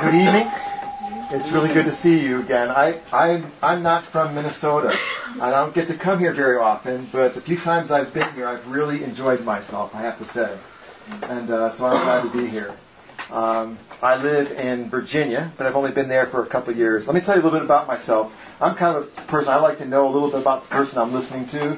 good evening. It's really good to see you again. I, I, I'm not from Minnesota. I don't get to come here very often, but the few times I've been here, I've really enjoyed myself, I have to say. And uh, so I'm glad to be here. Um, I live in Virginia, but I've only been there for a couple of years. Let me tell you a little bit about myself. I'm kind of a person, I like to know a little bit about the person I'm listening to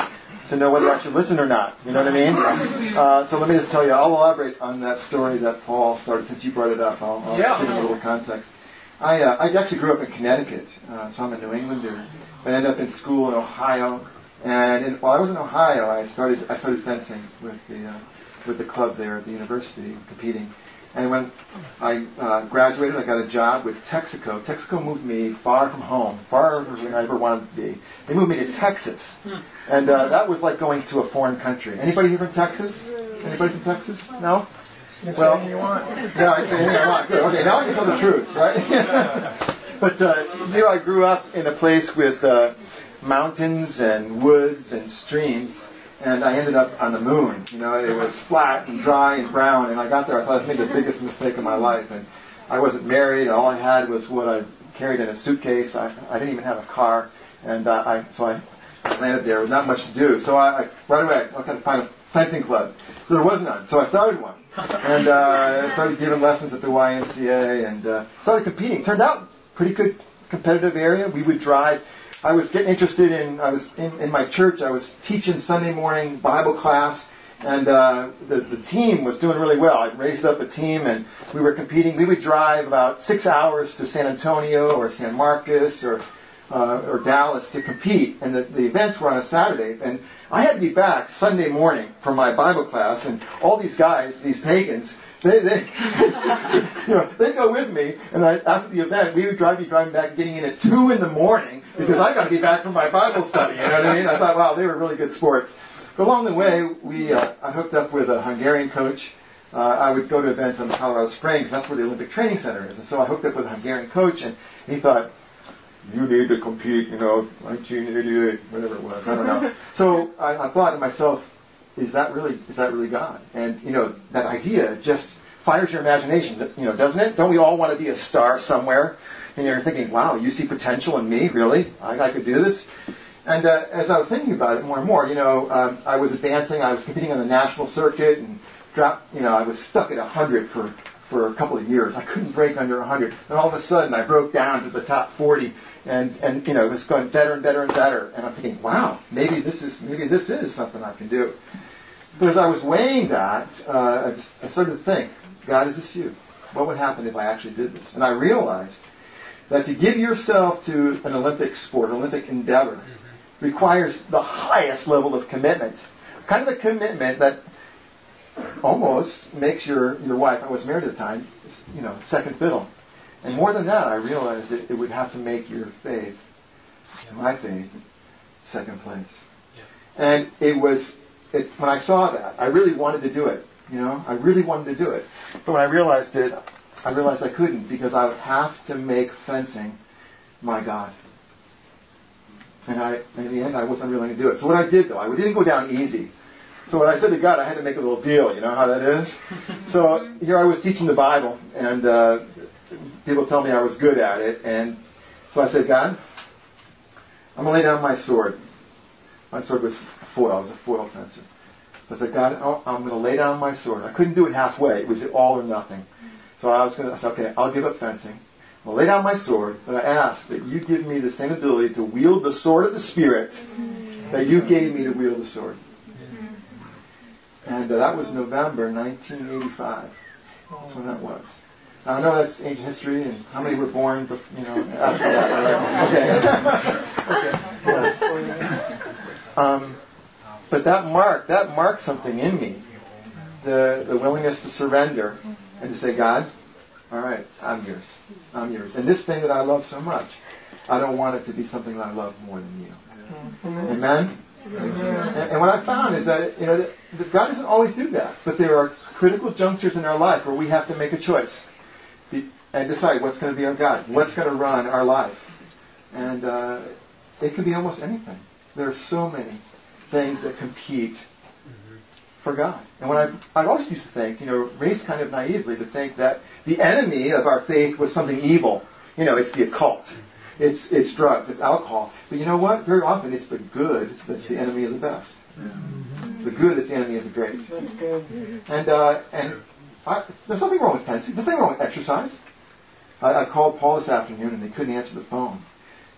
to know whether I should listen or not. You know what I mean? Uh, so let me just tell you, I'll elaborate on that story that Paul started since you brought it up. I'll, I'll Yeah. give you a little context. I, uh, I actually grew up in Connecticut, uh, so I'm a New Englander. But I ended up in school in Ohio, and in, while I was in Ohio, I started I started fencing with the uh, with the club there at the university, competing. And when I uh, graduated, I got a job with Texaco. Texaco moved me far from home, far from where I ever wanted to be. They moved me to Texas, and uh, that was like going to a foreign country. Anybody here from Texas? Anybody from Texas? No. Well, anything you want. Yeah, I say anything I want. Good. Okay, now I can tell the truth, right? but uh, here I grew up in a place with uh, mountains and woods and streams, and I ended up on the moon. You know, it was flat and dry and brown, and I got there. I thought I made the biggest mistake of my life, and I wasn't married. All I had was what I carried in a suitcase. I, I didn't even have a car, and uh, I so I landed there with not much to do. So I, I right away I tried to find a fencing club. So there was none. So I started one, and uh, I started giving lessons at the YMCA, and uh, started competing. Turned out pretty good competitive area. We would drive. I was getting interested in. I was in, in my church. I was teaching Sunday morning Bible class, and uh, the the team was doing really well. I raised up a team, and we were competing. We would drive about six hours to San Antonio or San Marcos or uh, or Dallas to compete, and the, the events were on a Saturday, and I had to be back Sunday morning for my Bible class, and all these guys, these pagans, they, they, you know, they go with me, and I, after the event, we would drive, be driving back, getting in at two in the morning because I got to be back for my Bible study. You know what I mean? I thought, wow, they were really good sports. But along the way, we, uh, I hooked up with a Hungarian coach. Uh, I would go to events in Colorado Springs. That's where the Olympic Training Center is, and so I hooked up with a Hungarian coach, and he thought, you need to compete, you know, 1988, whatever it was, I don't know. so I, I thought to myself, is that really, is that really God? And, you know, that idea just fires your imagination, you know, doesn't it? Don't we all want to be a star somewhere? And you're thinking, wow, you see potential in me, really? I, I could do this? And uh, as I was thinking about it more and more, you know, um, I was advancing, I was competing on the national circuit, and dropped, you know, I was stuck at 100 for, for a couple of years. I couldn't break under 100. And all of a sudden, I broke down to the top 40, and, and you know, it was going better and better and better. And I'm thinking, wow, maybe this is, maybe this is something I can do. But as I was weighing that, uh, I, just, I started to think, God, is this you? What would happen if I actually did this? And I realized that to give yourself to an Olympic sport, Olympic endeavor, requires the highest level of commitment. Kind of a commitment that almost makes your, your wife, I was married at the time, you know, second fiddle. And more than that, I realized that it would have to make your faith, my faith, second place. And it was, it, when I saw that, I really wanted to do it. You know, I really wanted to do it. But when I realized it, I realized I couldn't because I would have to make fencing my God. And I, in the end, I wasn't willing to do it. So what I did though, I didn't go down easy. So when I said to God, I had to make a little deal. You know how that is. So here I was teaching the Bible, and uh, people tell me I was good at it, and so I said, God, I'm gonna lay down my sword. My sword was foil. I was a foil fencer. I said, God, I'm gonna lay down my sword. I couldn't do it halfway. It was all or nothing. So I was gonna. I said, okay, I'll give up fencing. I'll lay down my sword, but I ask that you give me the same ability to wield the sword of the Spirit that you gave me to wield the sword. And uh, that was November 1985. That's when that was. I know that's ancient history, and how many were born, bef- you know, after that. Right? Okay. okay. Yeah. Um, but that marked that marked something in me, the the willingness to surrender and to say, God, all right, I'm yours, I'm yours, and this thing that I love so much, I don't want it to be something that I love more than you. Amen. And, and what I found is that you know that, that God doesn't always do that, but there are critical junctures in our life where we have to make a choice be- and decide what's going to be our God, what's going to run our life, and uh, it can be almost anything. There are so many things that compete for God. And when I, I always used to think, you know, raised kind of naively to think that the enemy of our faith was something evil. You know, it's the occult. It's, it's drugs, it's alcohol. But you know what? Very often it's the good that's the enemy of the best. The good that's the enemy of the great. And, uh, and I, there's nothing wrong with fencing. Nothing wrong with exercise. I, I called Paul this afternoon and they couldn't answer the phone.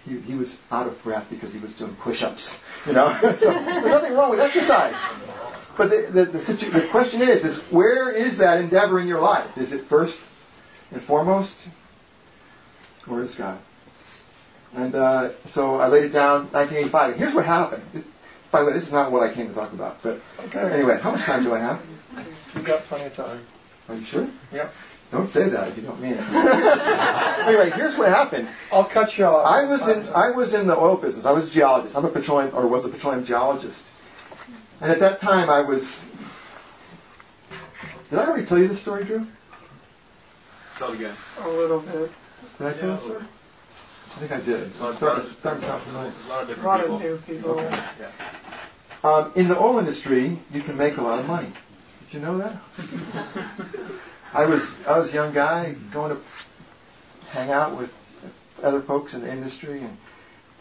He, he was out of breath because he was doing push-ups. You know, so there's nothing wrong with exercise. But the, the, the, situ- the question is, is where is that endeavor in your life? Is it first and foremost, or is God? And uh, so I laid it down, 1985. And here's what happened. By the way, this is not what I came to talk about. But okay. anyway, how much time do I have? You've got plenty of time. Are you sure? Yep. Don't say that if you don't mean it. anyway, here's what happened. I'll cut you off. I was in I was in the oil business. I was a geologist. I'm a petroleum or was a petroleum geologist. And at that time I was Did I already tell you this story, Drew? Tell it again. A little bit. Did I tell yeah, the story? I think I did. Well, starting, starting sound familiar. A lot of different a lot people. Of new people. Okay. Yeah. Um, in the oil industry, you can make a lot of money. Did you know that? I was I was a young guy going to hang out with other folks in the industry and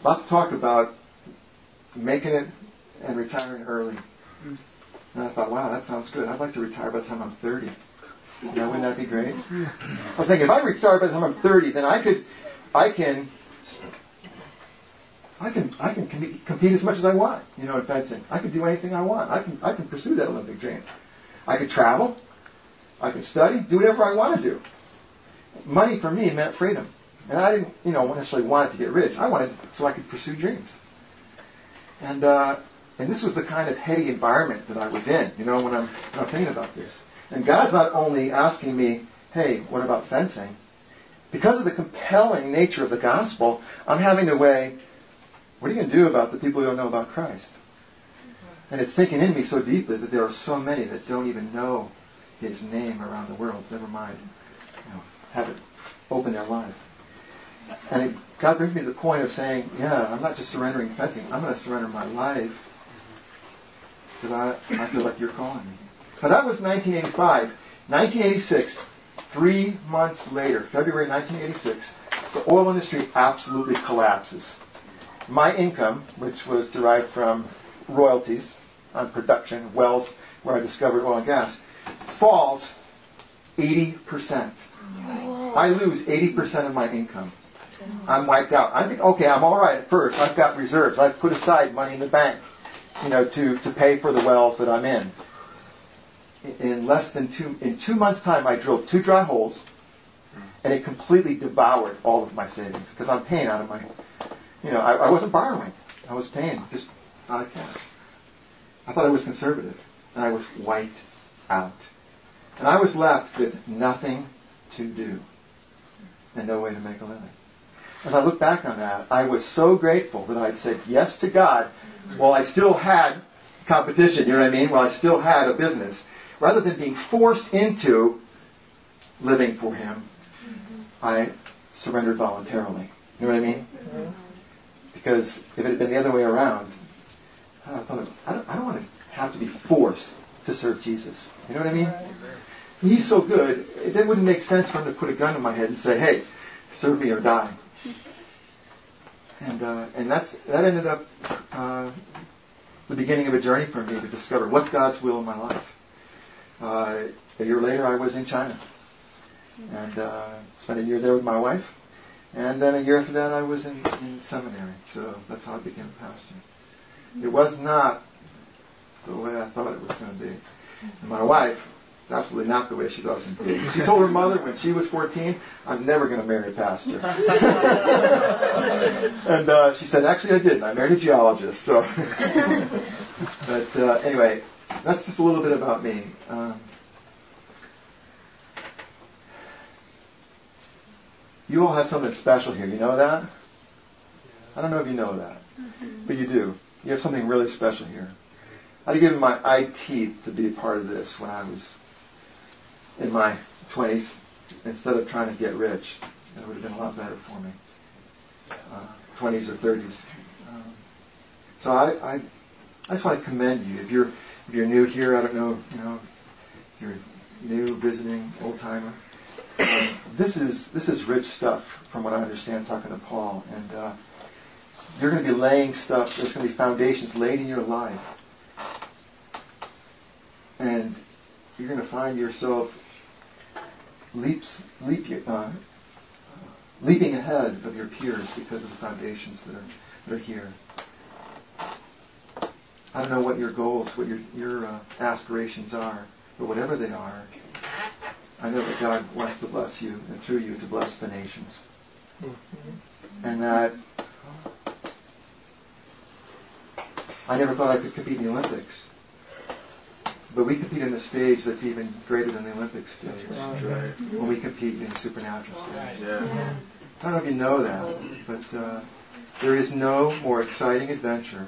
lots of talk about making it and retiring early. Mm. And I thought, wow, that sounds good. I'd like to retire by the time I'm 30. You know, wouldn't that be great? I was thinking, if I retire by the time I'm 30, then I could, I can, I can, I can compete as much as I want. You know, in fencing, I could do anything I want. I can, I can pursue that Olympic dream. I could travel. I could study, do whatever I want to do. Money for me meant freedom. And I didn't, you know, necessarily want it to get rich. I wanted so I could pursue dreams. And uh, and this was the kind of heady environment that I was in, you know, when I'm when I'm thinking about this. And God's not only asking me, hey, what about fencing? Because of the compelling nature of the gospel, I'm having to weigh, what are you going to do about the people who don't know about Christ? And it's sinking in me so deeply that there are so many that don't even know his name around the world. Never mind, you know, have it open their life. And it, God brings me to the point of saying, yeah, I'm not just surrendering fencing. I'm going to surrender my life because I, I feel like you're calling me. So that was 1985. 1986, three months later, February 1986, the oil industry absolutely collapses. My income, which was derived from royalties on production, wells where I discovered oil and gas, falls 80%. I lose 80% of my income. I'm wiped out. I think, okay, I'm all right at first. I've got reserves. I've put aside money in the bank, you know, to, to pay for the wells that I'm in. In less than two, in two months' time, I drilled two dry holes, and it completely devoured all of my savings because I'm paying out of my, you know, I, I wasn't borrowing. I was paying just out of cash. I thought I was conservative, and I was wiped out. And I was left with nothing to do and no way to make a living. As I look back on that, I was so grateful that I'd said yes to God while I still had competition, you know what I mean? While I still had a business. Rather than being forced into living for Him, I surrendered voluntarily. You know what I mean? Because if it had been the other way around, I, thought, I don't, I don't want to have to be forced to serve Jesus. You know what I mean? He's so good, it wouldn't make sense for him to put a gun in my head and say, hey, serve me or die. And, uh, and that's, that ended up uh, the beginning of a journey for me to discover what's God's will in my life. Uh, a year later, I was in China and uh, spent a year there with my wife. And then a year after that, I was in, in seminary. So that's how I became a pastor. It was not the way I thought it was going to be. And my wife, absolutely not the way she thought it was going to be. She told her mother when she was 14, I'm never going to marry a pastor. and uh, she said, actually I didn't. I married a geologist. So, But uh, anyway, that's just a little bit about me. Um, you all have something special here. You know that? I don't know if you know that, but you do. You have something really special here. I'd have given my eye teeth to be a part of this when I was in my 20s instead of trying to get rich. That would have been a lot better for me. Uh, 20s or 30s. Um, so I, I, I just want to commend you. If you're if you're new here, I don't know, you know, if you're new visiting, old timer. Um, this is this is rich stuff from what I understand talking to Paul, and uh, you're going to be laying stuff. There's going to be foundations laid in your life, and you're going to find yourself leaps leap uh, leaping ahead of your peers because of the foundations that are that are here. I don't know what your goals, what your your uh, aspirations are, but whatever they are, I know that God wants to bless you and through you to bless the nations. Mm-hmm. And that I never thought I could compete in the Olympics. But we compete in a stage that's even greater than the Olympic stage. Right. When we compete in the supernatural stage. Yeah. I don't know if you know that, but uh, there is no more exciting adventure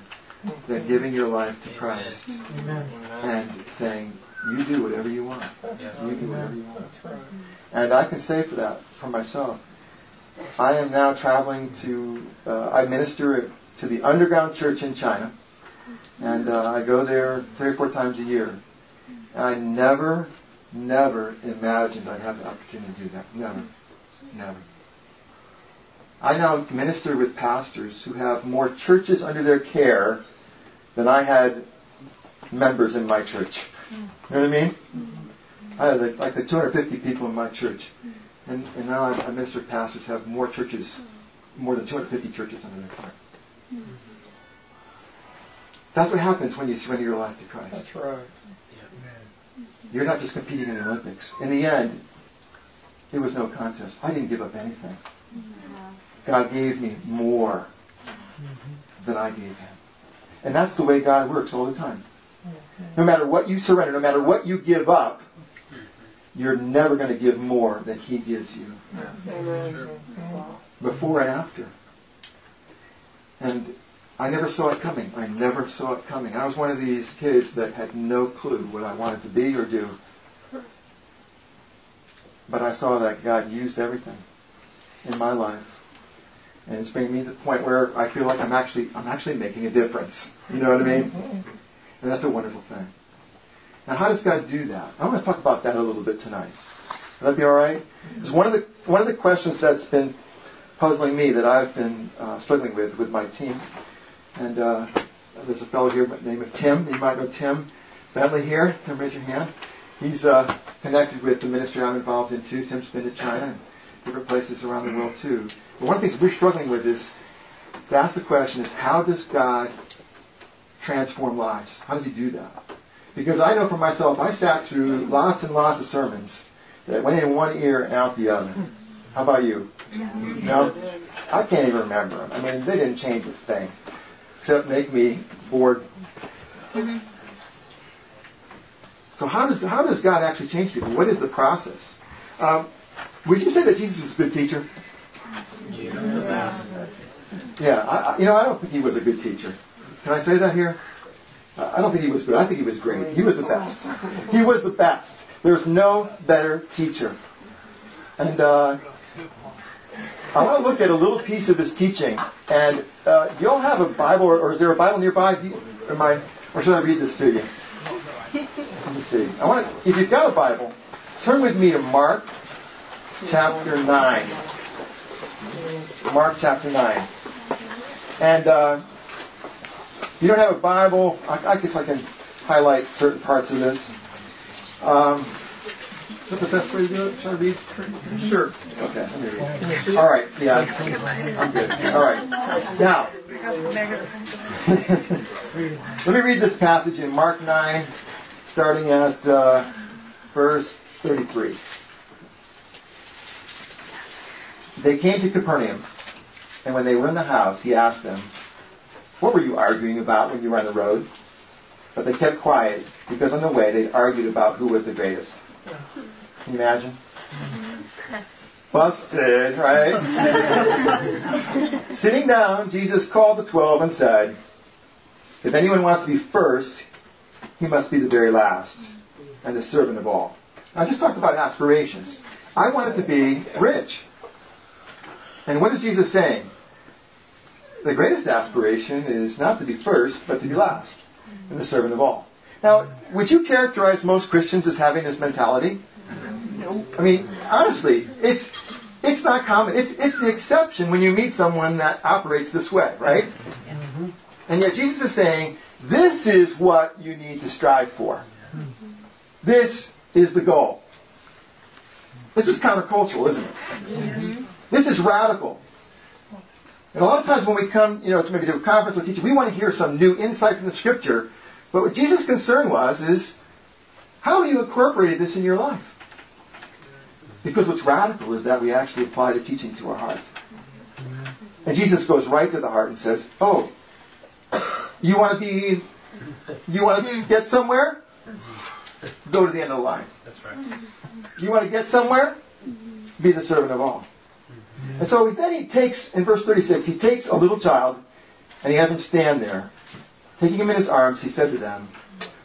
than giving your life to Christ Amen. and saying, you do whatever you want. You do whatever you want. And I can say for that, for myself, I am now traveling to, uh, I minister to the underground church in China, and uh, I go there three or four times a year. And I never, never imagined I'd have the opportunity to do that. Never. Never. I now minister with pastors who have more churches under their care than I had members in my church. You know what I mean? I had like, like the 250 people in my church. And, and now I, I minister pastors have more churches, more than 250 churches under their care. That's what happens when you surrender your life to Christ. That's right. You're not just competing in the Olympics. In the end, it was no contest. I didn't give up anything. God gave me more than I gave him. And that's the way God works all the time. No matter what you surrender, no matter what you give up, you're never going to give more than he gives you. Before and after. And I never saw it coming. I never saw it coming. I was one of these kids that had no clue what I wanted to be or do. But I saw that God used everything in my life. And it's bringing me to the point where I feel like I'm actually I'm actually making a difference. You know what I mean? And that's a wonderful thing. Now how does God do that? I want to talk about that a little bit tonight. Will that be all right? Because one of the one of the questions that's been puzzling me that I've been uh, struggling with with my team and uh, there's a fellow here by the name of Tim. You might know Tim Bentley here. Tim, raise your hand. He's uh, connected with the ministry I'm involved in too. Tim's been to China and different places around the world too. But one of the things we're struggling with is to ask the question is how does God transform lives? How does he do that? Because I know for myself, I sat through lots and lots of sermons that went in one ear and out the other. How about you? No? I can't even remember them. I mean, they didn't change a thing except make me bored. Mm-hmm. So how does how does God actually change people? What is the process? Um, would you say that Jesus was a good teacher? Yeah. Yeah. I, you know, I don't think he was a good teacher. Can I say that here? I don't think he was good. I think he was great. He was the best. He was the best. There's no better teacher. And uh, I want to look at a little piece of his teaching. And uh, do you all have a Bible, or, or is there a Bible nearby? I, or should I read this to you? Let me see. I want to, if you've got a Bible, turn with me to Mark chapter 9. Mark chapter 9. And uh, if you don't have a Bible, I, I guess I can highlight certain parts of this. Um, is that the best way to do it? Should I read? Sure. Okay, let me read. All right, yeah, I'm good. All right. Now, let me read this passage in Mark 9, starting at uh, verse 33. They came to Capernaum, and when they were in the house, he asked them, What were you arguing about when you were on the road? But they kept quiet, because on the way they argued about who was the greatest. Can you imagine? Busted, right? Sitting down, Jesus called the twelve and said, If anyone wants to be first, he must be the very last and the servant of all. Now, I just talked about aspirations. I wanted to be rich. And what is Jesus saying? The greatest aspiration is not to be first, but to be last and the servant of all. Now, would you characterize most Christians as having this mentality? I mean, honestly, it's it's not common. It's it's the exception when you meet someone that operates this way, right? Mm-hmm. And yet Jesus is saying, this is what you need to strive for. This is the goal. This is countercultural, isn't it? Mm-hmm. This is radical. And a lot of times when we come, you know, to maybe to a conference or teach, we want to hear some new insight from the scripture. But what Jesus' concern was is, how do you incorporated this in your life? Because what's radical is that we actually apply the teaching to our heart. And Jesus goes right to the heart and says, Oh, you want to be, you want to get somewhere? Go to the end of the line. That's right. You want to get somewhere? Be the servant of all. And so then he takes, in verse 36, he takes a little child and he has him stand there. Taking him in his arms, he said to them,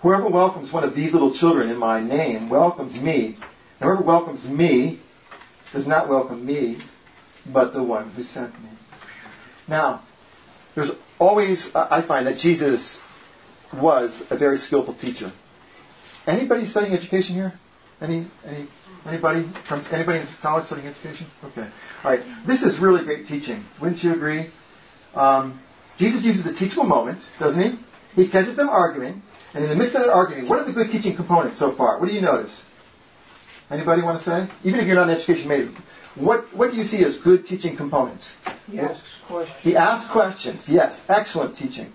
Whoever welcomes one of these little children in my name welcomes me. And whoever welcomes me does not welcome me, but the one who sent me. Now, there's always, I find that Jesus was a very skillful teacher. Anybody studying education here? Any, any, anybody from anybody in college studying education? Okay. All right. This is really great teaching. Wouldn't you agree? Um, Jesus uses a teachable moment, doesn't he? He catches them arguing, and in the midst of that arguing, what are the good teaching components so far? What do you notice? Anybody want to say? Even if you're not an education major, what what do you see as good teaching components? He asks questions. He asks questions. Yes, excellent teaching.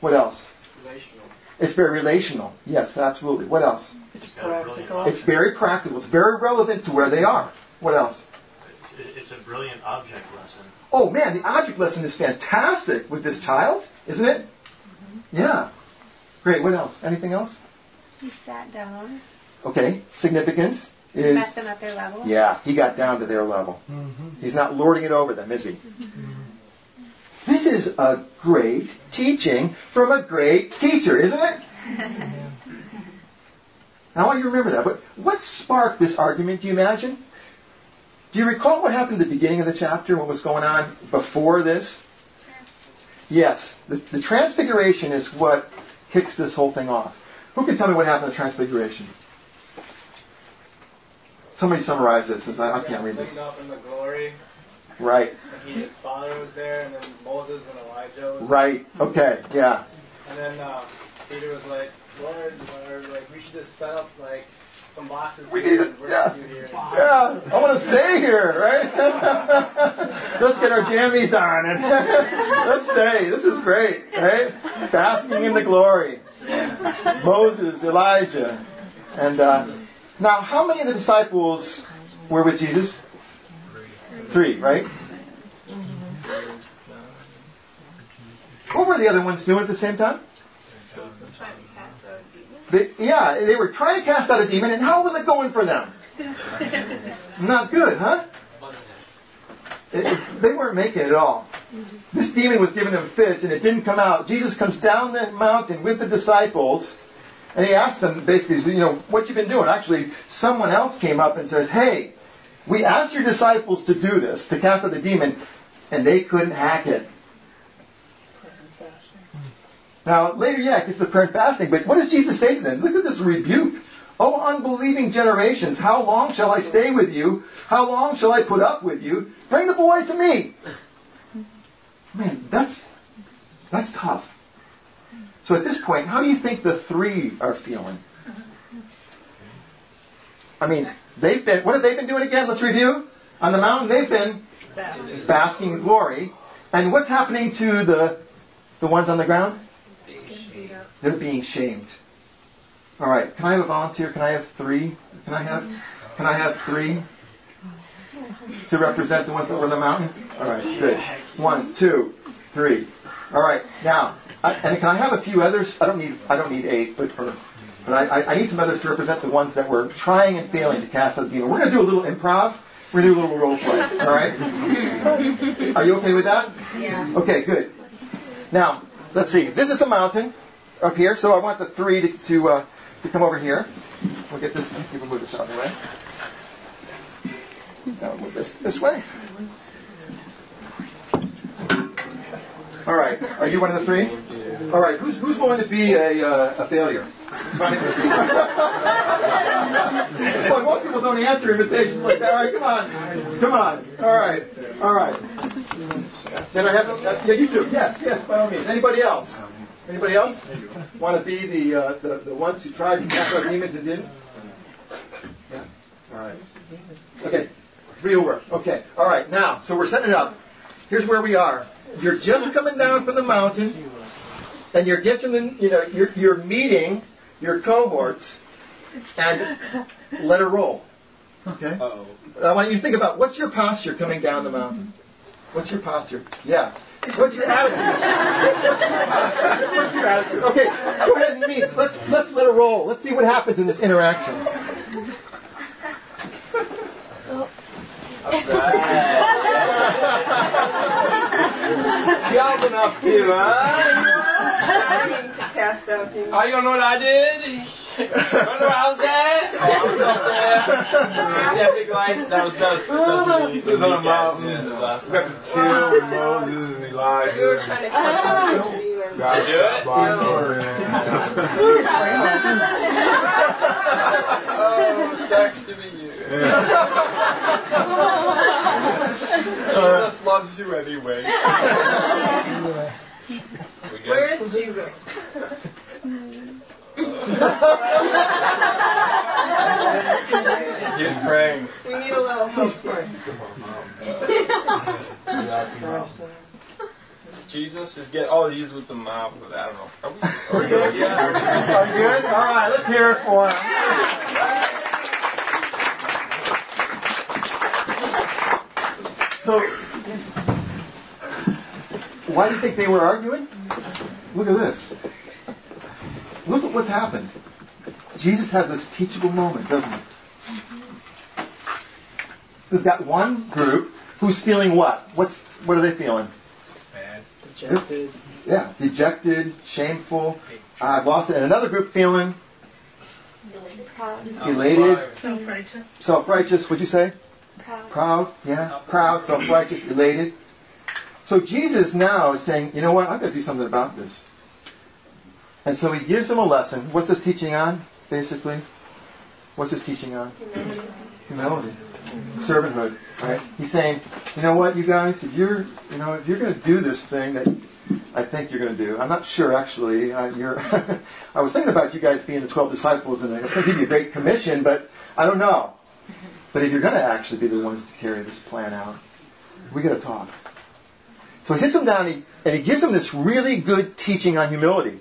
What else? Relational. It's very relational. Yes, absolutely. What else? It's practical. It's very practical. It's very relevant to where they are. What else? It's, it's a brilliant object lesson. Oh man, the object lesson is fantastic with this child, isn't it? Mm-hmm. Yeah. Great. What else? Anything else? He sat down, Okay. Significance met is them at their level. yeah, he got down to their level. Mm-hmm. He's not lording it over them, is he? Mm-hmm. Mm-hmm. This is a great teaching from a great teacher, isn't it? I want you to remember that. But what sparked this argument, do you imagine? Do you recall what happened at the beginning of the chapter, what was going on before this? Yes, the, the transfiguration is what kicks this whole thing off. Who can tell me what happened at the transfiguration? Somebody summarize this since I, I can't read this. Linked up in the glory, Right, and he, his father was there, and then Moses and Elijah was right, okay, yeah. And then uh, Peter was like, Lord, Lord, like we should just set up like some boxes We need it, and we're yeah. gonna do here. Yeah, I want to stay here, right? let's get our jammies on and let's stay. This is great, right? Basking in the glory. Moses, Elijah, and uh, now, how many of the disciples were with Jesus? Three, right? What were the other ones doing at the same time? They, yeah, they were trying to cast out a demon, and how was it going for them? Not good, huh? It- it- they weren't making it at all. This demon was giving them fits, and it didn't come out. Jesus comes down the mountain with the disciples, and he asks them basically, you know, what you've been doing? Actually, someone else came up and says, hey, we asked your disciples to do this, to cast out the demon, and they couldn't hack it. Now, later, yeah, it gets the prayer and fasting, but what does Jesus say to them? Look at this rebuke. Oh, unbelieving generations, how long shall I stay with you? How long shall I put up with you? Bring the boy to me. Man, that's, that's tough. So at this point, how do you think the three are feeling? I mean, they've been, what have they been doing again? Let's review. On the mountain, they've been basking in glory. And what's happening to the, the ones on the ground? They're being shamed. All right. Can I have a volunteer? Can I have three? Can I have? Can I have three to represent the ones were on the mountain? All right. Good. One, two, three. All right. Now, I, and can I have a few others? I don't need. I don't need eight, but or, but I, I- I need some others to represent the ones that were trying and failing to cast out the demon. We're going to do a little improv. We're going to do a little role play. All right. Are you okay with that? Yeah. Okay, good. Now, let's see. This is the mountain up here, so I want the three to to, uh, to come over here. We'll get this. Let's see if we move this out of the way. Now move this this way. All right. Are you one of the three? All right, who's who's going to be a, uh, a failure? well, most people don't answer invitations like that. All right, come on, come on. All right, all right. Then I have uh, yeah, you too. Yes, yes, by all means. Anybody else? Anybody else want to be the, uh, the the ones who tried to cast out demons and didn't? Yeah. All right. Okay. Real work. Okay. All right. Now, so we're setting it up. Here's where we are. You're just coming down from the mountain, and you're getting the, you know, you're, you're meeting your cohorts, and let it roll. Okay. Uh-oh. I want you to think about what's your posture coming down the mountain. What's your posture? Yeah. What's your attitude? What's your attitude? Okay, go ahead and meet. Let's let's let it roll. Let's see what happens in this interaction. Y'all been up to, huh? Trying to cast out demons. Oh, you don't know what I did? You don't know where I was at? Oh, I was up there. See that big light? That was so It oh, was on a mountain. Yeah, the We got to chill with Moses and We were Elijah. trying to cast out demons. God Did do it? Oh, sucks to be you. Jesus uh, loves you anyway. Where is Jesus? He's praying. We need a little help. Jesus is getting. Oh, he's with the mouth. But I don't know. Are we, are we good? Yeah. Are you good? All right, let's hear it for him. So, why do you think they were arguing? Look at this. Look at what's happened. Jesus has this teachable moment, doesn't he? We've got one group who's feeling what? What's what are they feeling? Dejected. Yeah, dejected, shameful. I've lost it. And another group feeling Proud. elated, Self-righteous. self-righteous. What'd you say? Proud. Proud. Yeah, proud, self-righteous, elated. So Jesus now is saying, you know what? I've got to do something about this. And so he gives them a lesson. What's this teaching on, basically? What's this teaching on? Humility. Servanthood, right? He's saying, you know what, you guys, if you're, you know, if you're going to do this thing that I think you're going to do, I'm not sure actually. Uh, you're, I was thinking about you guys being the 12 disciples, and I was going to give you a great commission, but I don't know. But if you're going to actually be the ones to carry this plan out, we got to talk. So he sits him down and he, and he gives him this really good teaching on humility.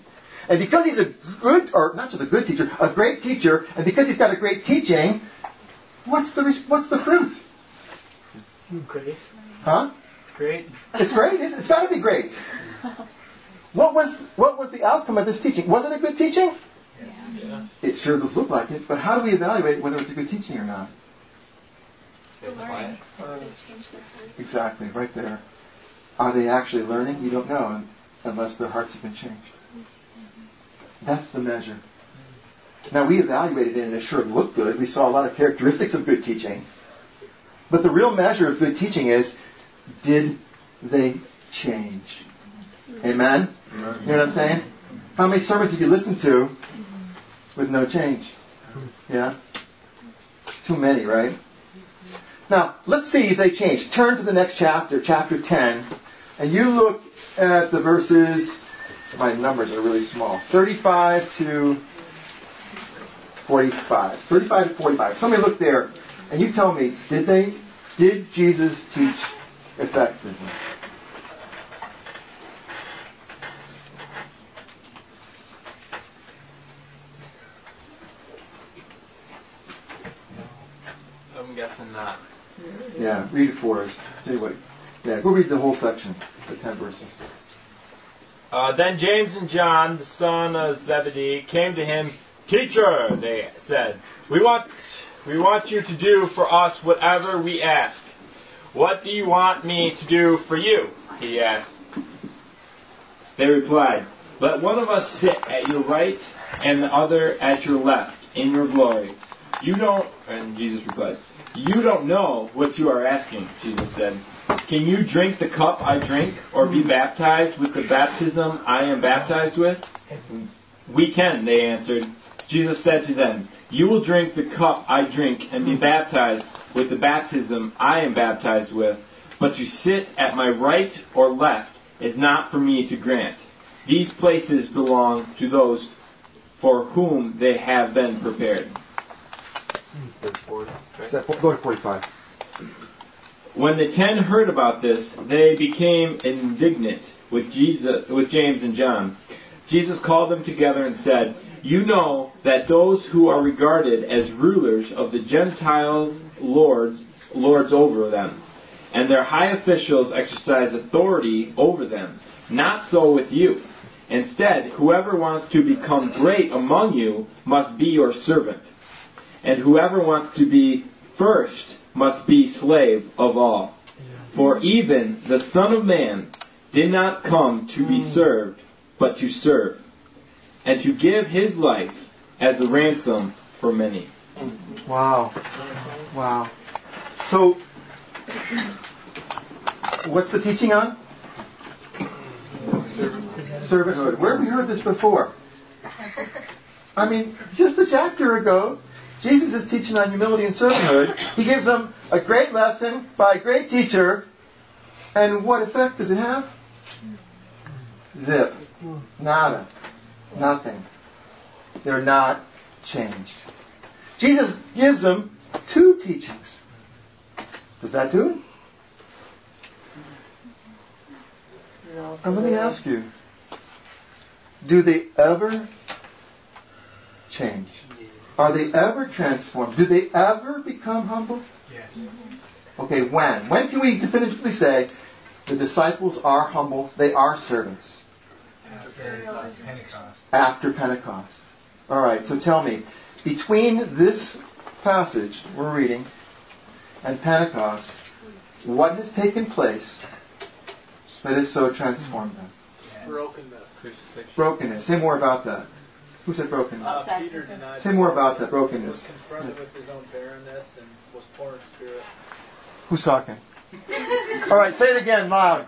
And because he's a good, or not just a good teacher, a great teacher, and because he's got a great teaching, what's the what's the fruit? Great. Huh? It's great. It's great. It's, it's got to be great. What was what was the outcome of this teaching? Was it a good teaching? Yeah. It sure does look like it. But how do we evaluate whether it's a good teaching or not? Quiet. Change their heart. Exactly, right there. Are they actually learning? You don't know unless their hearts have been changed. Mm-hmm. That's the measure. Now we evaluated it and it sure looked good. We saw a lot of characteristics of good teaching. But the real measure of good teaching is did they change? Mm-hmm. Amen? You know what I'm saying? How many sermons have you listened to mm-hmm. with no change? Yeah? Too many, right? Now, let's see if they change. Turn to the next chapter, chapter 10, and you look at the verses, my numbers are really small, 35 to 45. 35 to 45. Somebody look there, and you tell me, did they, did Jesus teach effectively? I'm guessing not. Yeah, read it for us. What. Yeah, go read the whole section, the 10 verses. Uh, then James and John, the son of Zebedee, came to him. Teacher, they said, we want we want you to do for us whatever we ask. What do you want me to do for you? He asked. They replied, Let one of us sit at your right and the other at your left in your glory. You don't, and Jesus replied, You don't know what you are asking, Jesus said. Can you drink the cup I drink, or be hmm. baptized with the baptism I am baptized with? We can, they answered. Jesus said to them, You will drink the cup I drink, and be hmm. baptized with the baptism I am baptized with, but to sit at my right or left is not for me to grant. These places belong to those for whom they have been prepared. Is that, go to 45. When the ten heard about this, they became indignant with Jesus, with James and John. Jesus called them together and said, You know that those who are regarded as rulers of the Gentiles lords lords over them, and their high officials exercise authority over them. Not so with you. Instead, whoever wants to become great among you must be your servant, and whoever wants to be first must be slave of all. For even the Son of Man did not come to be mm. served, but to serve, and to give his life as a ransom for many. Wow. Wow. So, what's the teaching on? Servanthood. Where have we heard this before? I mean, just a chapter ago, Jesus is teaching on humility and servanthood. He gives them a great lesson by a great teacher. And what effect does it have? Zip. Nada. Nothing. They're not changed. Jesus gives them two teachings. Does that do it? And let me ask you, do they ever change? Are they ever transformed? Do they ever become humble? Yes. Okay, when? When can we definitively say the disciples are humble, they are servants? After Pentecost. After Pentecost. All right, so tell me, between this passage we're reading and Pentecost, what has taken place that has so transformed them? Brokenness. Brokenness. Say more about that. Who said brokenness? Uh, Peter denied. Say more about that was brokenness. confronted with his own barrenness and was poor in spirit. Who's talking? All right, say it again loud.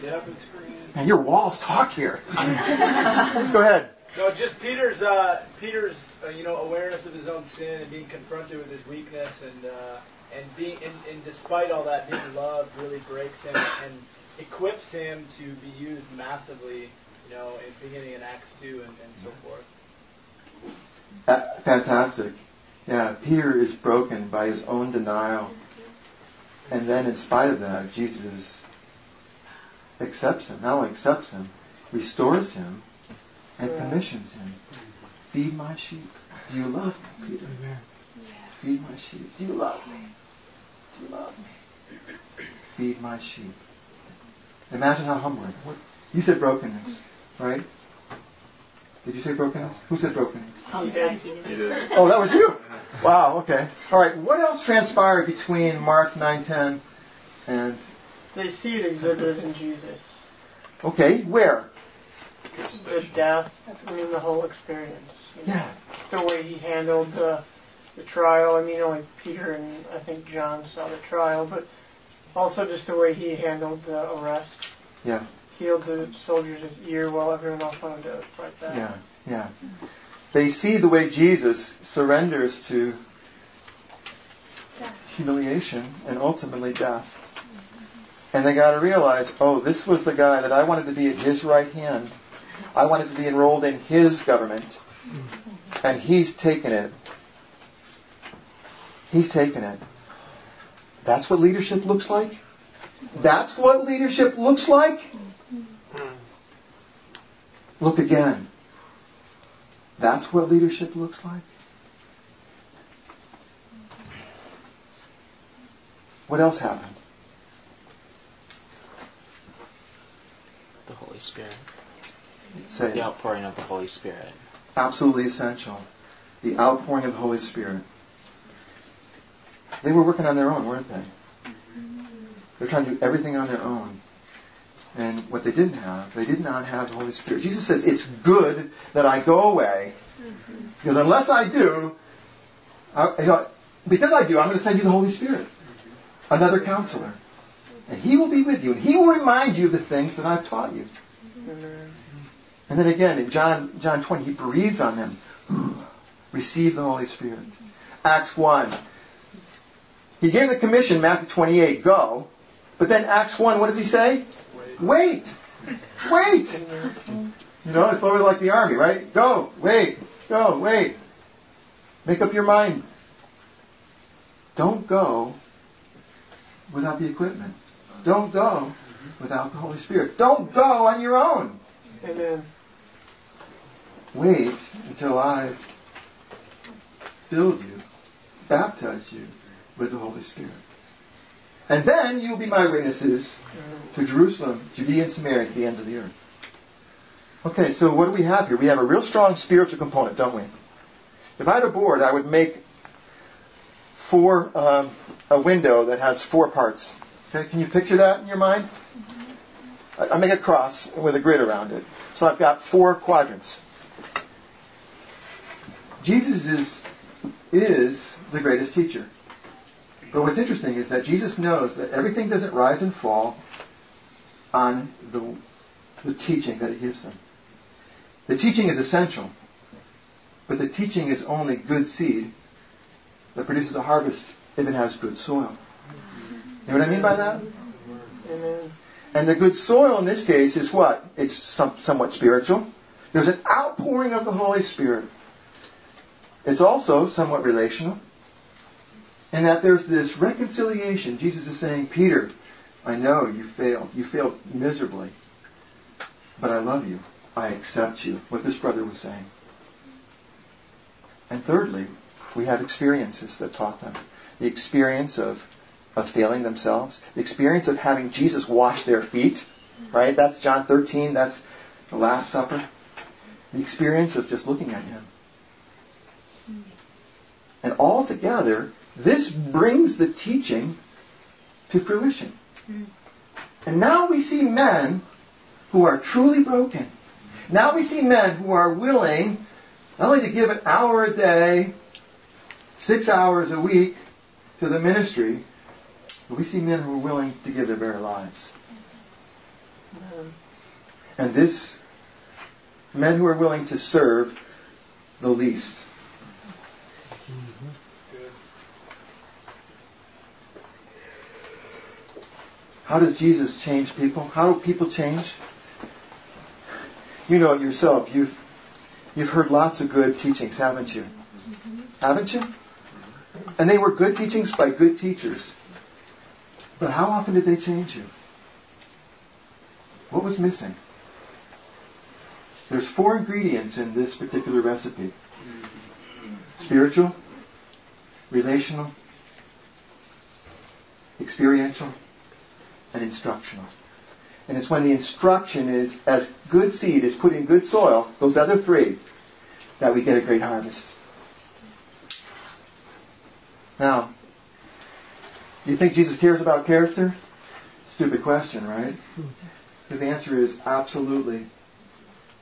Get up and scream. Man, your walls talk here. Go ahead. No, just Peter's uh, Peter's uh, you know awareness of his own sin and being confronted with his weakness and uh, and being and, and despite all that being loved really breaks him and equips him to be used massively you know in beginning in Acts two and, and so forth. Fantastic. Yeah, Peter is broken by his own denial. And then, in spite of that, Jesus accepts him. Not only accepts him, restores him, and commissions him. Feed my sheep. Do you love me, Peter? Feed my sheep. Do you love me? Do you love me? Feed my sheep. Imagine how humbling. You said brokenness, right? Did you say brokenness? Who said brokenness? Oh, he. Oh, that was you. Wow. Okay. All right. What else transpired between Mark 9:10 and They see it exhibited in Jesus. okay, where? The death, I mean, the whole experience. you know. Yeah. The way he handled the, the trial. I mean, only Peter and I think John saw the trial, but also just the way he handled the arrest. Yeah. Healed the soldier's ear while everyone else wanted to fight back. Yeah. Yeah. They see the way Jesus surrenders to humiliation and ultimately death. And they got to realize, oh, this was the guy that I wanted to be at his right hand. I wanted to be enrolled in his government. And he's taken it. He's taken it. That's what leadership looks like? That's what leadership looks like? Look again. That's what leadership looks like? What else happened? The Holy Spirit. Say The outpouring of the Holy Spirit. Absolutely essential. The outpouring of the Holy Spirit. They were working on their own, weren't they? They're trying to do everything on their own. And what they didn't have, they did not have the Holy Spirit. Jesus says, It's good that I go away, because unless I do, I, you know, because I do, I'm going to send you the Holy Spirit, another counselor. And he will be with you, and he will remind you of the things that I've taught you. And then again, in John, John 20, he breathes on them. Receive the Holy Spirit. Acts 1. He gave the commission, Matthew 28, go. But then Acts 1, what does he say? Wait. Wait. You know, it's sort of like the army, right? Go, wait, go, wait. Make up your mind. Don't go without the equipment. Don't go without the Holy Spirit. Don't go on your own. Amen. Wait until I've filled you, baptized you with the Holy Spirit. And then you will be my witnesses to Jerusalem, Judea, and Samaria, to the ends of the earth. Okay, so what do we have here? We have a real strong spiritual component, don't we? If I had a board, I would make four um, a window that has four parts. Okay, can you picture that in your mind? I, make a cross with a grid around it. So I've got four quadrants. Jesus is is the greatest teacher. But what's interesting is that Jesus knows that everything doesn't rise and fall on the, the teaching that he gives them. The teaching is essential, but the teaching is only good seed that produces a harvest if it has good soil. You know what I mean by that? Amen. And the good soil in this case is what? It's some, somewhat spiritual. There's an outpouring of the Holy Spirit. It's also somewhat relational. And that there's this reconciliation. Jesus is saying, Peter, I know you failed. You failed miserably. But I love you. I accept you. What this brother was saying. And thirdly, we have experiences that taught them. The experience of, of failing themselves. The experience of having Jesus wash their feet. Right? That's John 13. That's the Last Supper. The experience of just looking at him. And all together, this brings the teaching to fruition. Hmm. And now we see men who are truly broken. Now we see men who are willing not only to give an hour a day, six hours a week to the ministry, but we see men who are willing to give their very lives. Hmm. And this, men who are willing to serve the least. How does Jesus change people? How do people change? You know it yourself. You've you've heard lots of good teachings, haven't you? Haven't you? And they were good teachings by good teachers. But how often did they change you? What was missing? There's four ingredients in this particular recipe. Spiritual, relational, experiential, and instructional. And it's when the instruction is, as good seed is put in good soil, those other three, that we get a great harvest. Now, do you think Jesus cares about character? Stupid question, right? Because the answer is absolutely.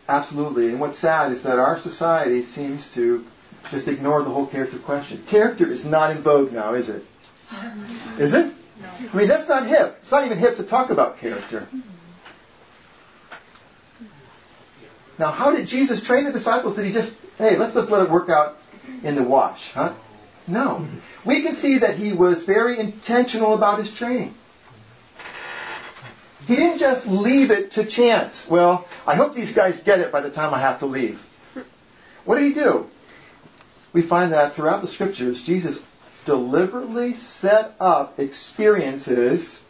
Absolutely. And what's sad is that our society seems to just ignore the whole character question. Character is not in vogue now, is it? Is it? I mean, that's not hip. It's not even hip to talk about character. Now, how did Jesus train the disciples? Did he just, hey, let's just let it work out in the wash, huh? No. We can see that he was very intentional about his training. He didn't just leave it to chance. Well, I hope these guys get it by the time I have to leave. What did he do? We find that throughout the scriptures, Jesus deliberately set up experiences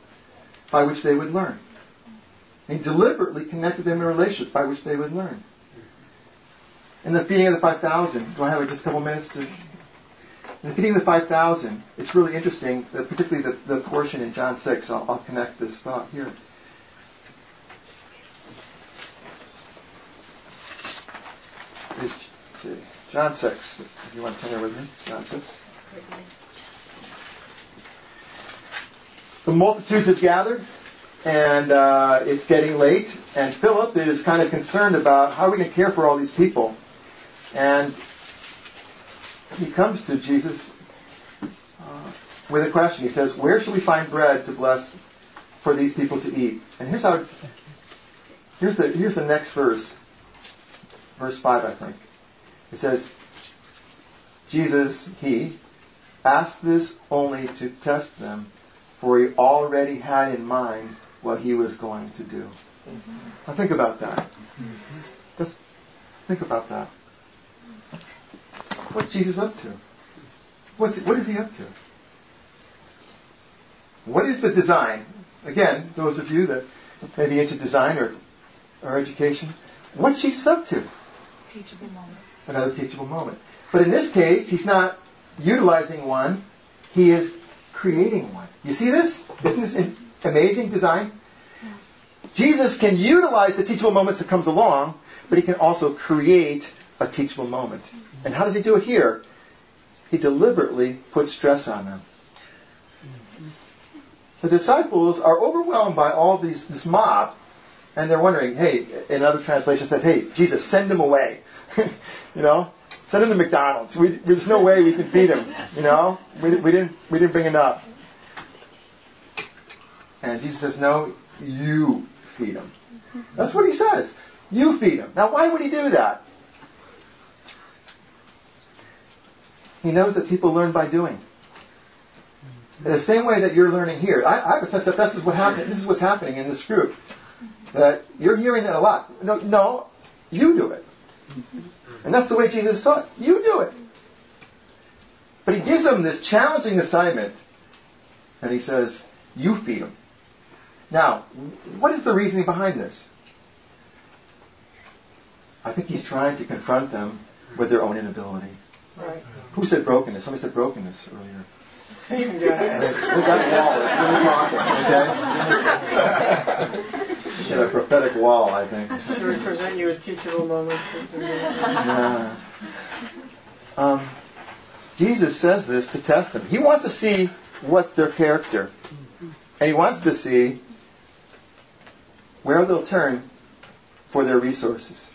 by which they would learn. And deliberately connected them in relationships by which they would learn. In the feeding of the 5,000, do I have just a couple minutes to? In the feeding of the 5,000, it's really interesting, particularly the, the portion in John 6. I'll, I'll connect this thought here. John 6. If you want to turn there with me. John 6. The multitudes have gathered, and uh, it's getting late, and Philip is kind of concerned about how are we going to care for all these people. And he comes to Jesus with a question. He says, Where shall we find bread to bless for these people to eat? And here's how here's the here's the next verse. Verse five, I think. It says, Jesus, he, asked this only to test them, for he already had in mind what he was going to do. Mm-hmm. Now think about that. Mm-hmm. Just think about that. What's Jesus up to? What's, what is he up to? What is the design? Again, those of you that may be into design or, or education, what's Jesus up to? Teachable moment. Another teachable moment. But in this case, he's not utilizing one, he is creating one. You see this? Isn't this an amazing design? Jesus can utilize the teachable moments that comes along, but he can also create a teachable moment. And how does he do it here? He deliberately puts stress on them. The disciples are overwhelmed by all these this mob, and they're wondering, hey, another translation says, hey, Jesus, send them away. you know? Send them to McDonald's. We, there's no way we could feed them. You know? We, we didn't we didn't bring enough. And Jesus says, no, you feed them. That's what he says. You feed them. Now, why would he do that? He knows that people learn by doing. In the same way that you're learning here, I, I have a sense that this is what happened. This is what's happening in this group. That you're hearing that a lot. No, no, you do it, and that's the way Jesus taught. You do it. But he gives them this challenging assignment, and he says, "You feed them." Now, what is the reasoning behind this? I think he's trying to confront them with their own inability. Right. Who said brokenness? Somebody said brokenness earlier. Same guy. Look that wall. It's really talking, okay? Get a prophetic wall, I think. Should we present you with teachable moments? Yeah. Um, Jesus says this to test them. He wants to see what's their character. And he wants to see where they'll turn for their resources.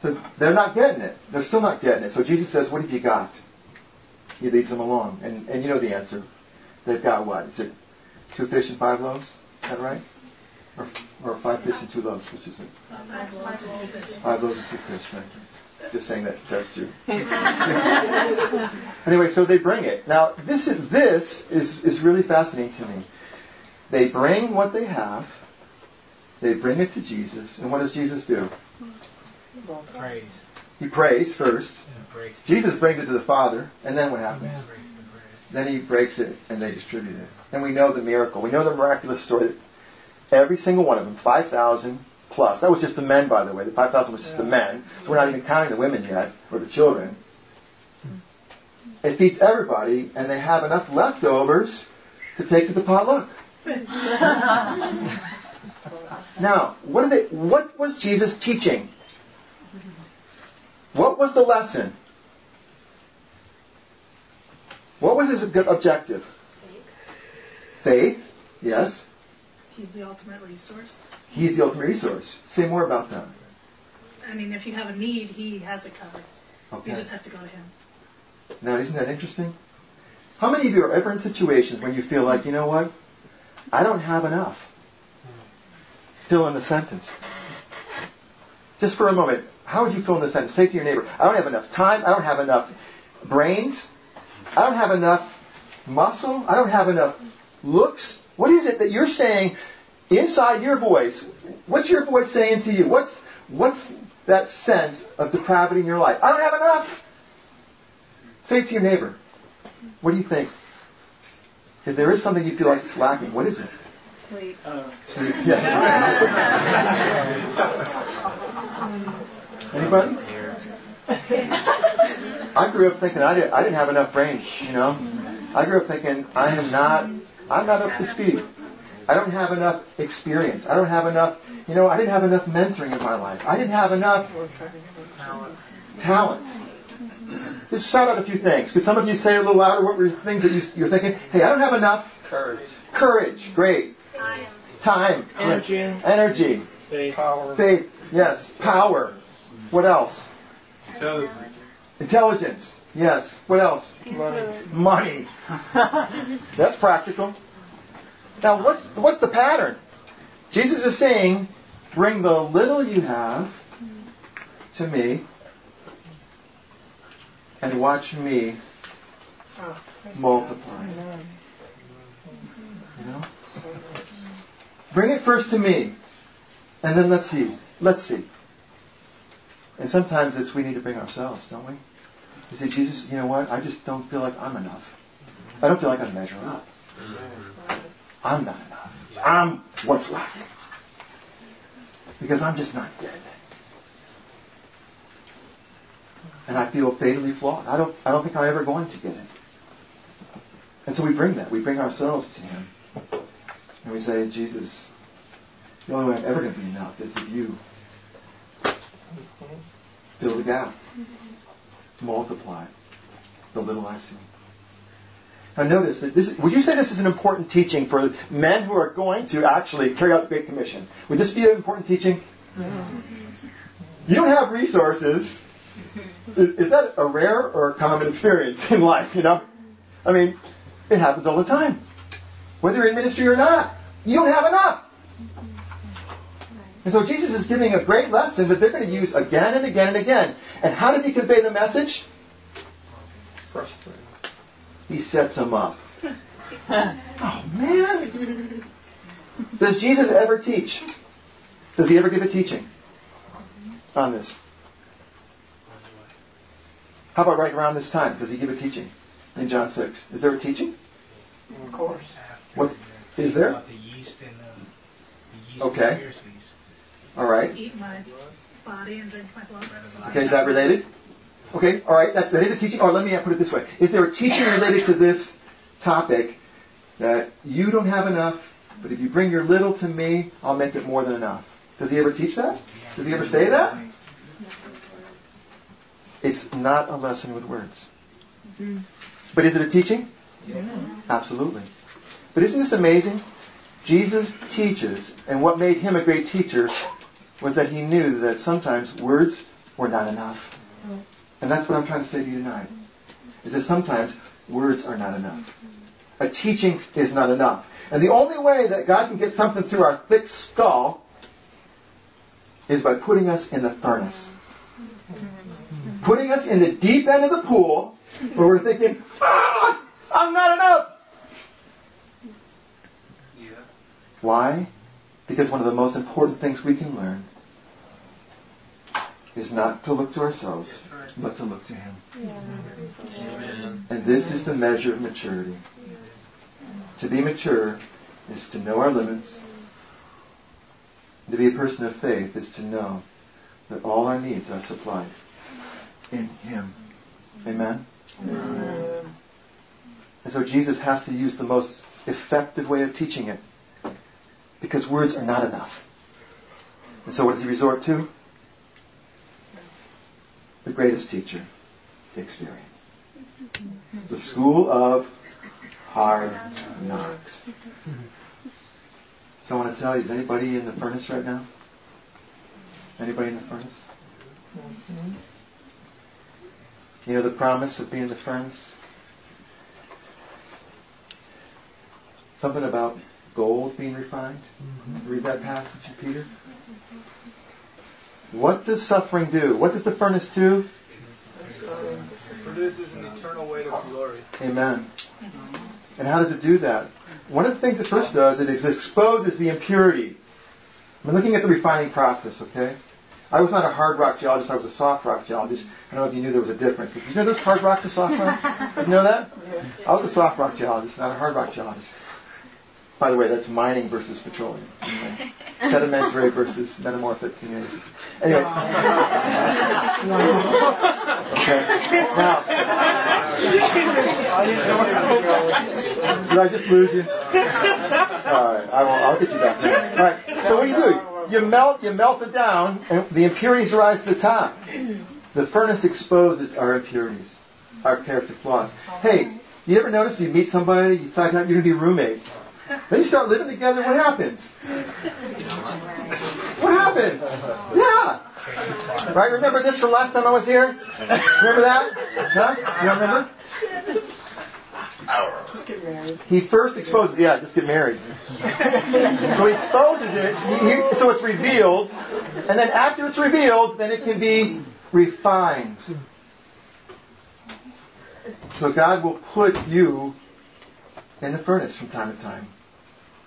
So they're not getting it. They're still not getting it. So Jesus says, What have you got? He leads them along. And, and you know the answer. They've got what? Is it two fish and five loaves? Is that right? Or, or five fish and two loaves, which is it? Five loaves and two fish, thank you. Just saying that to test you. anyway, so they bring it. Now, this is, this is, is really fascinating to me. They bring what they have, they bring it to Jesus, and what does Jesus do? Praise. He prays first. Praise. Jesus brings it to the Father, and then what happens? Praise the praise. Then he breaks it and they distribute it. And we know the miracle. We know the miraculous story that every single one of them, 5,000 plus, that was just the men, by the way. The 5,000 was just the men. So we're not even counting the women yet, or the children. It feeds everybody, and they have enough leftovers to take to the potluck. now, what, are they, what was Jesus teaching? What was the lesson? What was his objective? Faith, yes. He's the ultimate resource. He's the ultimate resource. Say more about that. I mean, if you have a need, he has it covered. Okay. You just have to go to him. Now, isn't that interesting? How many of you are ever in situations when you feel like, you know what? I don't have enough. Fill in the sentence. Just for a moment, how would you fill in the sentence? Say to your neighbor, I don't have enough time. I don't have enough brains. I don't have enough muscle. I don't have enough looks. What is it that you're saying inside your voice? What's your voice saying to you? What's, what's that sense of depravity in your life? I don't have enough. Say it to your neighbor. What do you think? If there is something you feel like it's lacking, what is it? Sleep. Uh, Sleep. Yes. Anybody? I grew up thinking I, did, I didn't have enough brains, you know. I grew up thinking I am not, I'm not up to speed. I don't have enough experience. I don't have enough, you know, I didn't have enough mentoring in my life. I didn't have enough talent. Just shout out a few things. Could some of you say a little louder what were the things that you, you're thinking? Hey, I don't have enough Courage. courage. Great. Time. Energy. Energy. Faith. Power. Faith. Yes. Power. What else? Intelligence. Intelligence. Yes. What else? Money. That's practical. Now, what's what's the pattern? Jesus is saying, "Bring the little you have to me, and watch me multiply." You know, bring it first to me, and then let's see. Let's see. And sometimes it's we need to bring ourselves, don't we? You say, Jesus, you know what? I just don't feel like I'm enough. I don't feel like I measure up. I'm not enough. I'm what's lacking. Because I'm just not it. And I feel fatally flawed. I don't I don't think I'm ever going to get it. And so we bring that. We bring ourselves to Him. And we say, Jesus, the only way I'm ever going to be enough is if you fill the gap, multiply the little I see. Now notice that this, would you say this is an important teaching for men who are going to actually carry out the Great Commission? Would this be an important teaching? You don't have resources. Is, is that a rare or a common experience in life, you know? I mean, it happens all the time. Whether in ministry or not, you don't have enough. And so Jesus is giving a great lesson that they're going to use again and again and again. And how does he convey the message? Frustrating. He sets them up. Oh, man. Does Jesus ever teach? Does he ever give a teaching on this? How about right around this time? Does he give a teaching in John 6? Is there a teaching? Of course. What is there? About the yeast and the yeast Okay. And the Pharisees. All right. Eat my body and drink my blood. Okay, is that related? Okay, all right. That, that is a teaching. Or let me put it this way: Is there a teaching related to this topic that you don't have enough, but if you bring your little to me, I'll make it more than enough? Does he ever teach that? Does he ever say that? It's not a lesson with words. Mm-hmm. But is it a teaching? Absolutely. But isn't this amazing? Jesus teaches, and what made him a great teacher was that he knew that sometimes words were not enough. And that's what I'm trying to say to you tonight. Is that sometimes words are not enough. A teaching is not enough. And the only way that God can get something through our thick skull is by putting us in the furnace. Putting us in the deep end of the pool where we're thinking, ah, I'm not enough. Why? Because one of the most important things we can learn is not to look to ourselves, but to look to Him. And this is the measure of maturity. To be mature is to know our limits. To be a person of faith is to know that all our needs are supplied in Him. Amen? Amen? And so Jesus has to use the most effective way of teaching it because words are not enough. And so what does he resort to? The greatest teacher, experience. The school of hard knocks. So I want to tell you, is anybody in the furnace right now? Anybody in the furnace? You know the promise of being in the furnace? Something about gold being refined. Read that passage Peter. What does suffering do? What does the furnace do? It produces an eternal weight of glory. Amen. And how does it do that? One of the things it first does, it exposes the impurity. I'm looking at the refining process, okay? I was not a hard rock geologist, I was a soft rock geologist. I don't know if you knew there was a difference. Did you know there's hard rocks and soft rocks? Did you know that? I was a soft rock geologist, not a hard rock geologist. By the way, that's mining versus petroleum. Anyway, sedimentary versus metamorphic communities. Anyway. okay. Now. Did I just lose you? All right. I will, I'll get you back. All right. So what do you do? You melt, you melt it down, and the impurities rise to the top. The furnace exposes our impurities, our character flaws. Hey, you ever notice you meet somebody, you find out you're going to be roommates? Then you start living together, what happens? What happens? Yeah. Right? Remember this from last time I was here? Remember that? Huh? You remember? Just get married. He first exposes, yeah, just get married. so he exposes it, he, he- so it's revealed, and then after it's revealed, then it can be refined. So God will put you in the furnace from time to time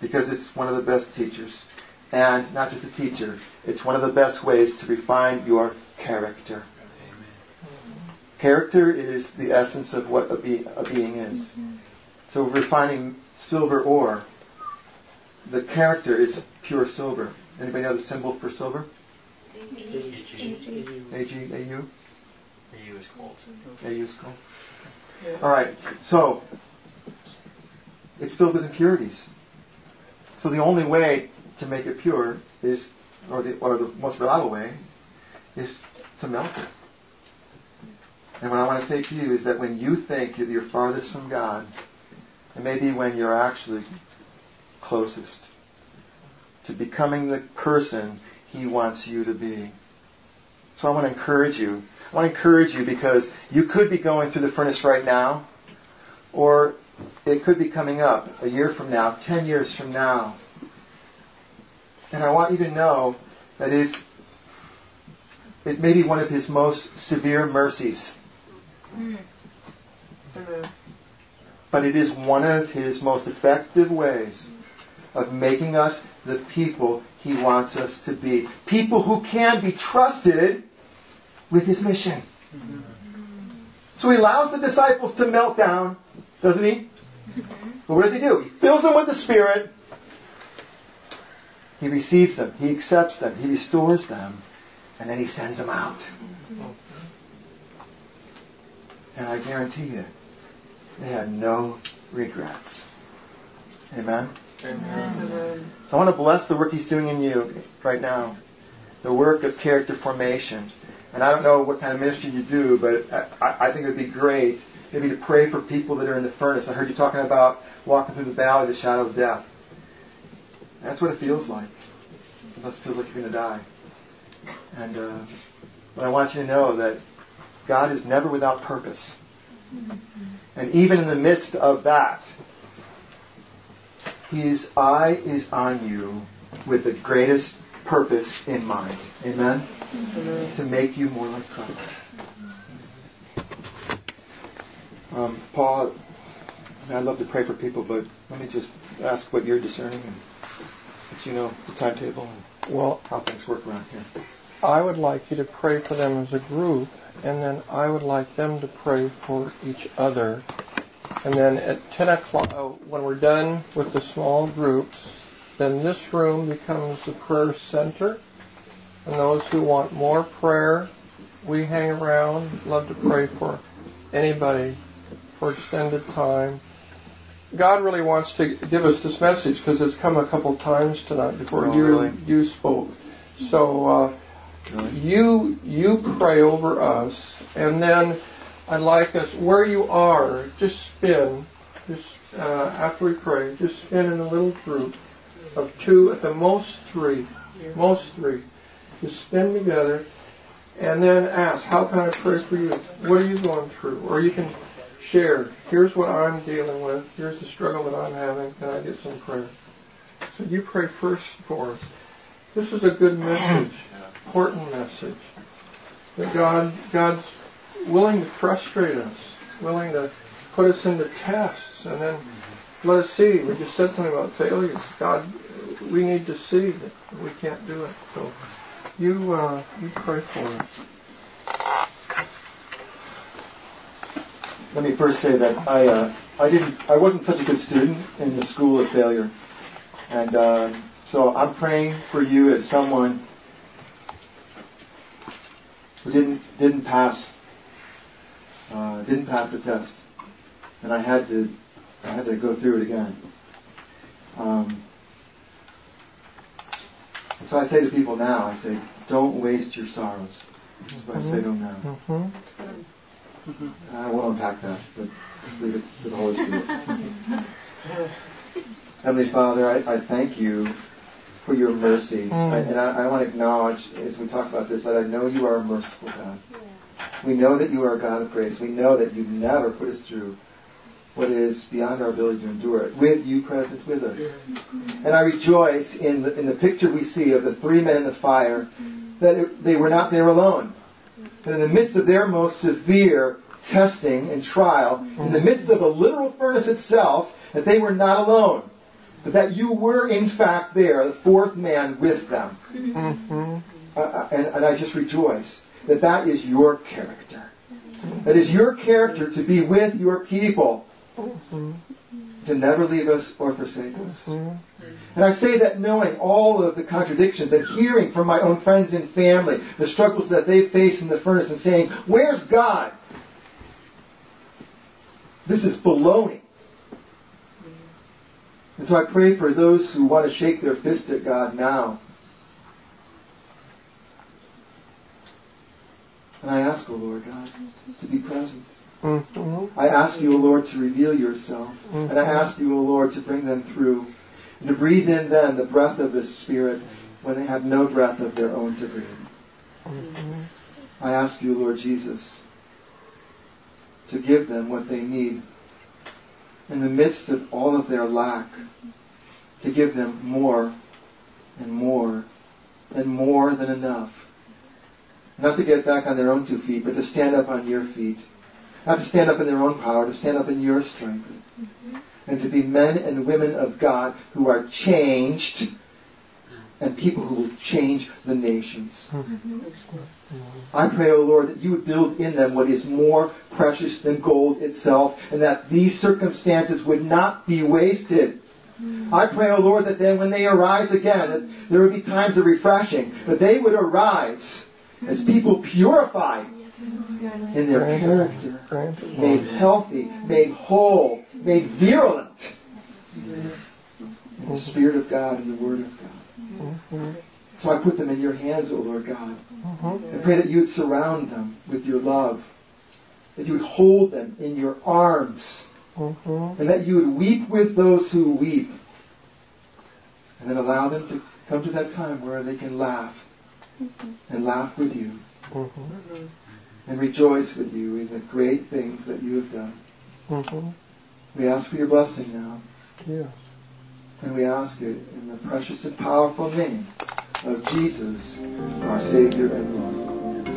because it's one of the best teachers. And not just a teacher, it's one of the best ways to refine your character. Character is the essence of what a, be- a being is. Mm-hmm. So refining silver ore, the character is pure silver. Anybody know the symbol for silver? AG. AG, AU? AU is cold. AU is cool. All right. So it's filled with impurities. So the only way to make it pure is, or the, or the most reliable way, is to melt it. And what I want to say to you is that when you think you're farthest from God, it may be when you're actually closest to becoming the person He wants you to be. So I want to encourage you. I want to encourage you because you could be going through the furnace right now, or it could be coming up a year from now, ten years from now. And I want you to know that it's it may be one of his most severe mercies, but it is one of his most effective ways of making us the people he wants us to be. People who can be trusted with his mission. So he allows the disciples to melt down, doesn't he? But what does he do? He fills them with the Spirit. He receives them. He accepts them. He restores them. And then he sends them out. And I guarantee you, they had no regrets. Amen? Amen. So I want to bless the work he's doing in you right now. The work of character formation. And I don't know what kind of ministry you do, but I, I think it would be great maybe to pray for people that are in the furnace. I heard you talking about walking through the valley of the shadow of death. That's what it feels like. Sometimes it feels like you're going to die. And uh, but I want you to know that God is never without purpose. And even in the midst of that, His eye is on you with the greatest purpose in mind. Amen? To make you more like Christ. Um, Paul, I mean, I'd love to pray for people, but let me just ask what you're discerning and since you know the timetable and Well, how things work around here. I would like you to pray for them as a group, and then I would like them to pray for each other. And then at 10 o'clock, uh, when we're done with the small groups, then this room becomes the prayer center. And those who want more prayer, we hang around, love to pray for anybody for extended time. God really wants to give us this message because it's come a couple times tonight before Oh, you really? you spoke. So uh, you you pray over us, and then I'd like us where you are, just spin, just uh, after we pray, just spin in a little group of two, at the most three, most three, just spin together, and then ask, how can I pray for you? What are you going through? Or you can share, here's what I'm dealing with, here's the struggle that I'm having, can I get some prayer? So you pray first for us. This is a good message, important message. That God, God's willing to frustrate us, willing to put us into tests, and then let us see. We just said something about failure. God, we need to see that we can't do it. So you, uh, you pray for us. Let me first say that I uh, I didn't I wasn't such a good student in the school of failure, and uh, so I'm praying for you as someone who didn't didn't pass uh, didn't pass the test, and I had to I had to go through it again. Um, so I say to people now, I say, don't waste your sorrows. That's what I say to them now. Hmm I won't unpack that, but just leave it to the Holy Spirit. Heavenly Father, I, I thank you for your mercy. Mm. I, and I, I want to acknowledge, as we talk about this, that I know you are a merciful God. We know that you are a God of grace. We know that you never put us through what is beyond our ability to endure it, with you present with us. And I rejoice in the, in the picture we see of the three men in the fire, that it, they were not there alone. That in the midst of their most severe testing and trial, in the midst of a literal furnace itself, that they were not alone. But that you were in fact there, the fourth man with them. Mm-hmm. Uh, uh, and, and I just rejoice that that is your character. That is your character to be with your people, to never leave us or forsake us. Mm-hmm. And I say that knowing all of the contradictions and hearing from my own friends and family the struggles that they face in the furnace and saying, Where's God? This is baloney. And so I pray for those who want to shake their fist at God now. And I ask, O Lord God, to be present. Mm-hmm. I ask you, O Lord, to reveal yourself. And I ask you, O Lord, to bring them through. And to breathe in them the breath of the Spirit when they have no breath of their own to breathe. I ask you, Lord Jesus, to give them what they need in the midst of all of their lack, to give them more and more and more than enough. Not to get back on their own two feet, but to stand up on your feet. Not to stand up in their own power, to stand up in your strength. Mm-hmm. And to be men and women of God who are changed and people who will change the nations. Mm-hmm. I pray, O Lord, that you would build in them what is more precious than gold itself, and that these circumstances would not be wasted. Mm-hmm. I pray, O Lord, that then when they arise again, that there would be times of refreshing, but they would arise as people purified in their character, made healthy, made whole, made virulent. In the Spirit of God and the Word of God. Mm-hmm. So I put them in your hands, O Lord God. Mm-hmm. I pray that you would surround them with your love, that you would hold them in your arms, mm-hmm. and that you would weep with those who weep, and then allow them to come to that time where they can laugh, and laugh with you, and rejoice with you in the great things that you have done. Mm-hmm. We ask for your blessing now. Yes. And we ask it in the precious and powerful name of Jesus, our Savior and Lord.